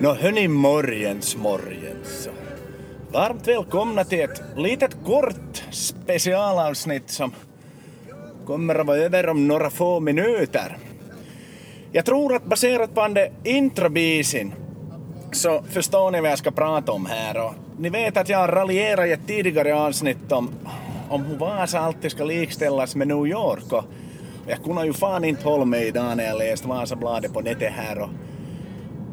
Nå hörni morgens morgens. Varmt välkomna till ett litet kort specialavsnitt som kommer att vara över om några få minuter. Jag tror att baserat på den introbisen så förstår ni vad jag ska prata om här och ni vet att jag har raljerat i ett tidigare avsnitt om, om hur Vasa alltid ska likställas med New York och jag kunde ju fan inte hålla mig idag när jag läste Vasabladet på nätet här och,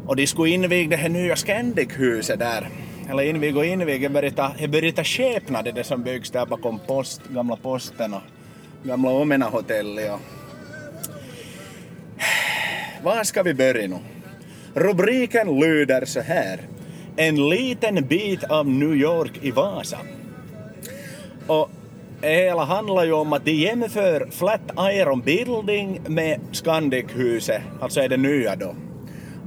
och de skulle inviga det här nya Scandic-huset där. Eller inviga och inviga, det börjar ta skepnad det som byggs där bakom post, gamla posten och gamla Omena-hotellet och... Var ska vi börja nu? Rubriken lyder så här. En liten bit av New York i Vasa. Och det hela handlar ju om att de jämför flat iron Building med Scandic-huset, alltså är det nya då.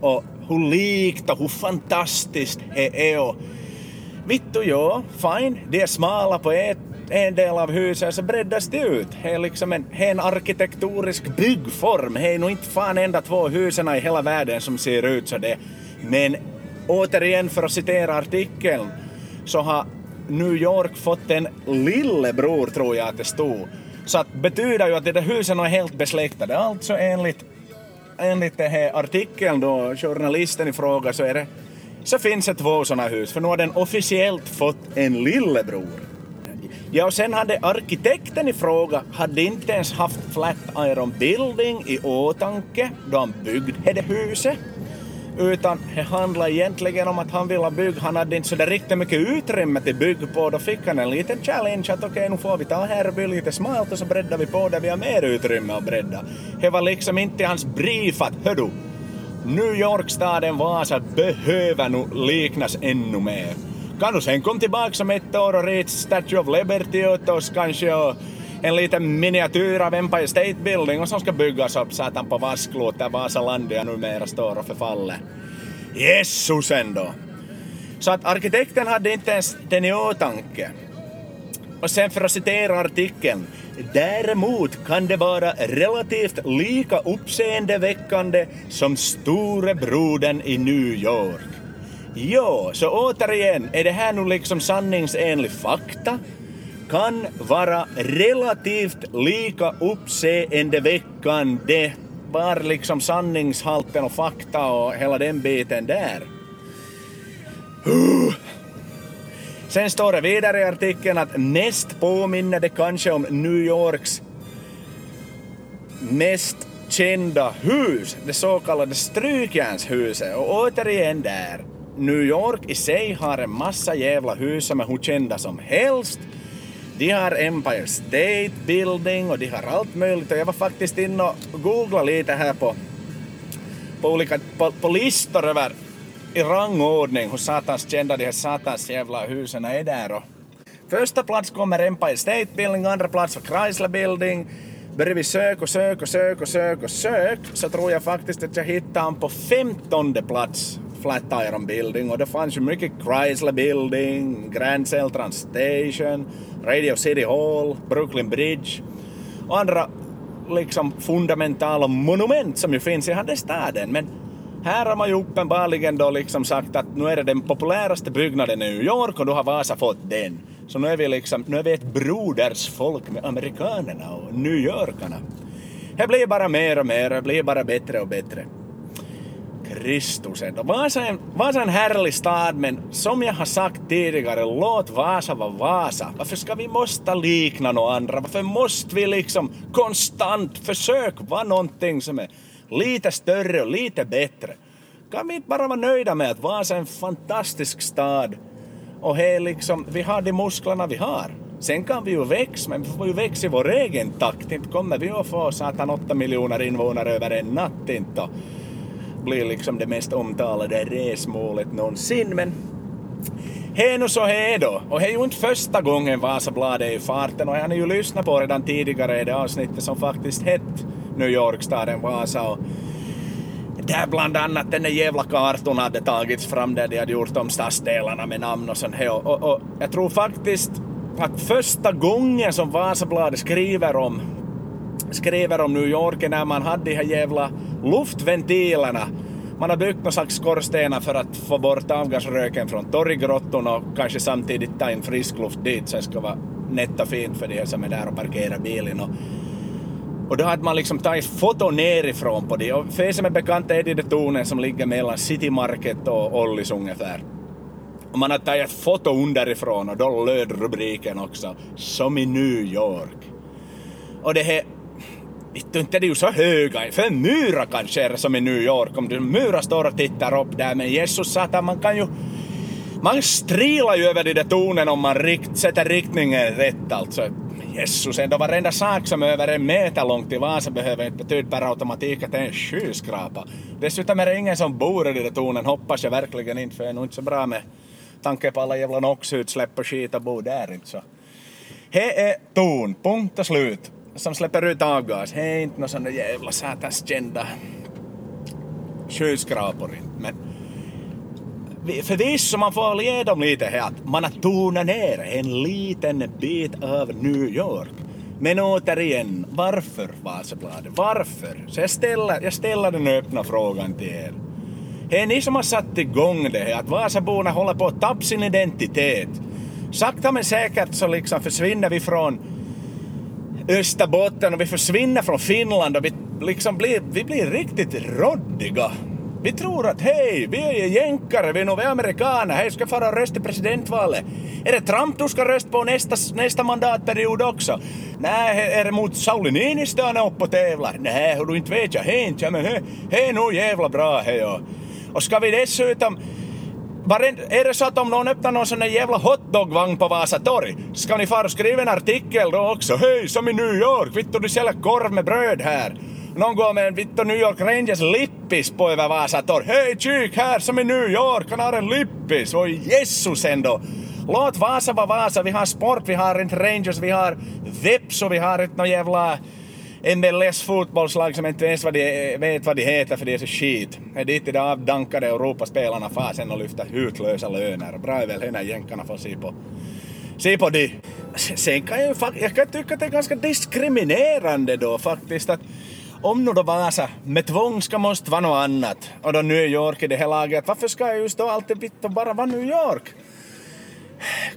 Och hur likt och hur fantastiskt det är och vittu ja, fine, de är smala på ett, en del av huset så breddas det ut. Det är liksom en, är en arkitektonisk byggform. Det är nog inte fan enda två husen i hela världen som ser ut så det. Men återigen för att citera artikeln så har New York fått en lillebror tror jag att det stod. Så att betyder ju att de där husen är helt besläktade. Alltså enligt, enligt den här artikeln då, journalisten i fråga så är det så finns det två sådana hus, för nu har den officiellt fått en lillebror. Ja, och sen hade arkitekten i fråga hade inte ens haft Flatiron Building i åtanke då han byggde det huset. Utan det handlar egentligen om att han ville bygga, han hade inte sådär riktigt mycket utrymme till bygg på, då fick han en liten challenge att okej okay, nu får vi ta här och bli lite smalt och så breddar vi på där vi har mer utrymme att bredda. Det var liksom inte hans brief att hördu, New York-staden Vasa behöver nu liknas ännu mer. Kan du sen komma tillbaka om ett år och rita Statue of Liberty åt oss kanske och en liten miniatyr av Empire State Building och som ska byggas upp satan på Vasklot där Vasalandia numera står och förfaller. Jesus ändå! Så att arkitekten hade inte ens den i åtanke. Och sen för att citera artikeln. Däremot kan det vara relativt lika uppseendeväckande som storebrodern i New York. Jo, så återigen, är det här nu liksom sanningsenlig fakta? Kan vara relativt lika uppseendeväckande. Var liksom sanningshalten och fakta och hela den biten där. Uh. Sen står det vidare i artikeln att mest påminner det kanske om New Yorks mest kända hus, det så kallade Strykjärnshuset. Och återigen där, New York i sig har en massa jävla hus som är hur kända som helst. De har Empire State Building och de har allt möjligt. Och jag var faktiskt inne och googlade lite här på, på olika på, på listor över i rangordning hur satans kända de här satans jävla husen är där. Och första plats kommer Empire State Building, andra plats var Chrysler Building. Börjar vi söka och söka och söka och söka och söka så tror jag faktiskt att jag hittar honom på femtonde plats. Flat Iron Building och det fanns ju mycket Chrysler Building, Grand Central Station, Radio City Hall, Brooklyn Bridge och andra liksom fundamentala monument som ju finns i den här staden. Men här har man ju uppenbarligen då liksom sagt att nu är det den populäraste byggnaden i New York och då har Vasa fått den. Så nu är vi liksom, nu är vi ett brodersfolk med amerikanerna och New Yorkarna. Det blir bara mer och mer, det blir bara bättre och bättre. Kristusen. ändå. Vasa är, Vasa är en härlig stad men som jag har sagt tidigare, låt Vasa vara Vasa. Varför ska vi måste likna några andra? Varför måste vi liksom konstant försöka vara någonting som är lite större och lite bättre? Kan vi inte bara vara nöjda med att Vasa är en fantastisk stad och hej, liksom, vi har de musklerna vi har. Sen kan vi ju växa, men vi får ju växa i vår egen takt. Inte kommer vi att få satan 8 miljoner invånare över en natt inte blir liksom det mest omtalade resmålet någonsin, men det är nu så är då. Och det är ju inte första gången Vasabladet är i farten och jag har ju lyssnat på redan tidigare i det avsnittet som faktiskt hett New York, staden Vasa och där bland annat den där jävla kartan hade tagits fram där de hade gjort om stadsdelarna med namn och sånt här. Och, och, och jag tror faktiskt att första gången som Vasabladet skriver om skriver om New York när man hade de här jävla luftventilerna man har byggt någon slags skorstenar för att få bort avgasröken från torggrottorna och kanske samtidigt ta in frisk luft dit så det ska vara nätt och fint för de som är där och parkerar bilen. Och, och då hade man liksom tagit foto nerifrån på det. Och för er som är bekanta är det det tornet som ligger mellan City Market och Ollis ungefär. Och man hade tagit ett foto underifrån och då löd rubriken också, som i New York. Och det här Vittu, inte det är ju så höga. För en myra kanske är det som i New York. Om du myra står och tittar upp där. Men Jesus satan, man kan ju... Man strilar ju över de där tornen om man rikt, sätter riktningen rätt alltså. Jesus, ändå varenda sak som är över en meter långt i Vasa behöver inte betyda per automatik att det är en skyskrapa. Dessutom är det ingen som bor i de där tornen, hoppas jag verkligen inte, för det är nog inte så bra med tanke på alla jävla NOx-utsläpp och skit och bo där inte så. Det är torn, punkt och slut som släpper ut avgas. Det är inte några sådana jävla satans kända skyskrapor men förvisso man får ge dem lite här att man har tonat ner en liten bit av New York. Men återigen, varför Vasabladet? Varför? Så jag ställer, jag ställer den öppna frågan till er. Det är ni som har satt igång det här, att Vasaborna håller på att tappa sin identitet. Sakta men säkert så liksom försvinner vi från Österbotten och vi försvinner från Finland och vi liksom blir, vi blir riktigt råddiga. Vi tror att hej, vi är jänkare, vi är nog amerikaner, hej, ska fara och rösta i presidentvalet. Är det Trump du ska rösta på nästa, nästa mandatperiod också? Nej, är det mot Sauli Niinistö han är uppe och tävlar? Nej, hur du inte vet jag, hej inte, men hej, hej nog jävla bra hej och, och ska vi dessutom är det så att om någon öppnar någon sån där jävla hotdogvagn på Vasa torg, ska ni fara och skriva en artikel då också? Hej, som i New York, vittu du säljer korv med bröd här. Någon går med en vittu New York Rangers lippis på över Vasa torg. Hej, kik här som i New York, han har en lippis. Oj, Jesus ändå. Låt Vasa vara Vasa, vi har sport, vi har inte Rangers, vi har Veps och vi har ett något jävla MLS fotbollslag som inte ens vad de, vet vad de heter för det är så skit. Det är dit de avdankade Europaspelarna far sen och lyfter hutlösa löner. Bra är väl henne jänkarna får se på, se på det. Sen kan jag, jag kan tycka att det är ganska diskriminerande då faktiskt att om nu då Vasa med tvång ska måste vara något annat och då New York i det här laget, varför ska jag just då alltid bara vara New York?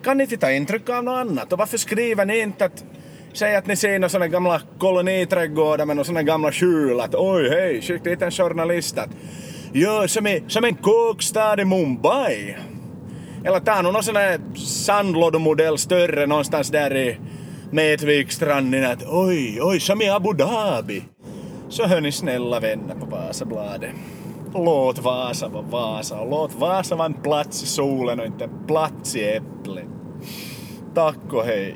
Kan ni inte ta intryck av något annat? Och varför skriver ni inte att Säg att ni ser några såna gamla koloniträdgårdar med några såna gamla skjul att oj hej, skicka dit en journalist att gör som, i, som en kåkstad i Mumbai. Eller ta någon sån här sandlådemodell större någonstans där i Medvikstranden att oj, oj, som i Abu Dhabi. Så hör ni snälla vänner på Vasabladet. Låt Vasa vara Vasa och låt Vasa vara en plats i solen och inte plats i äpplet. Tack och hej.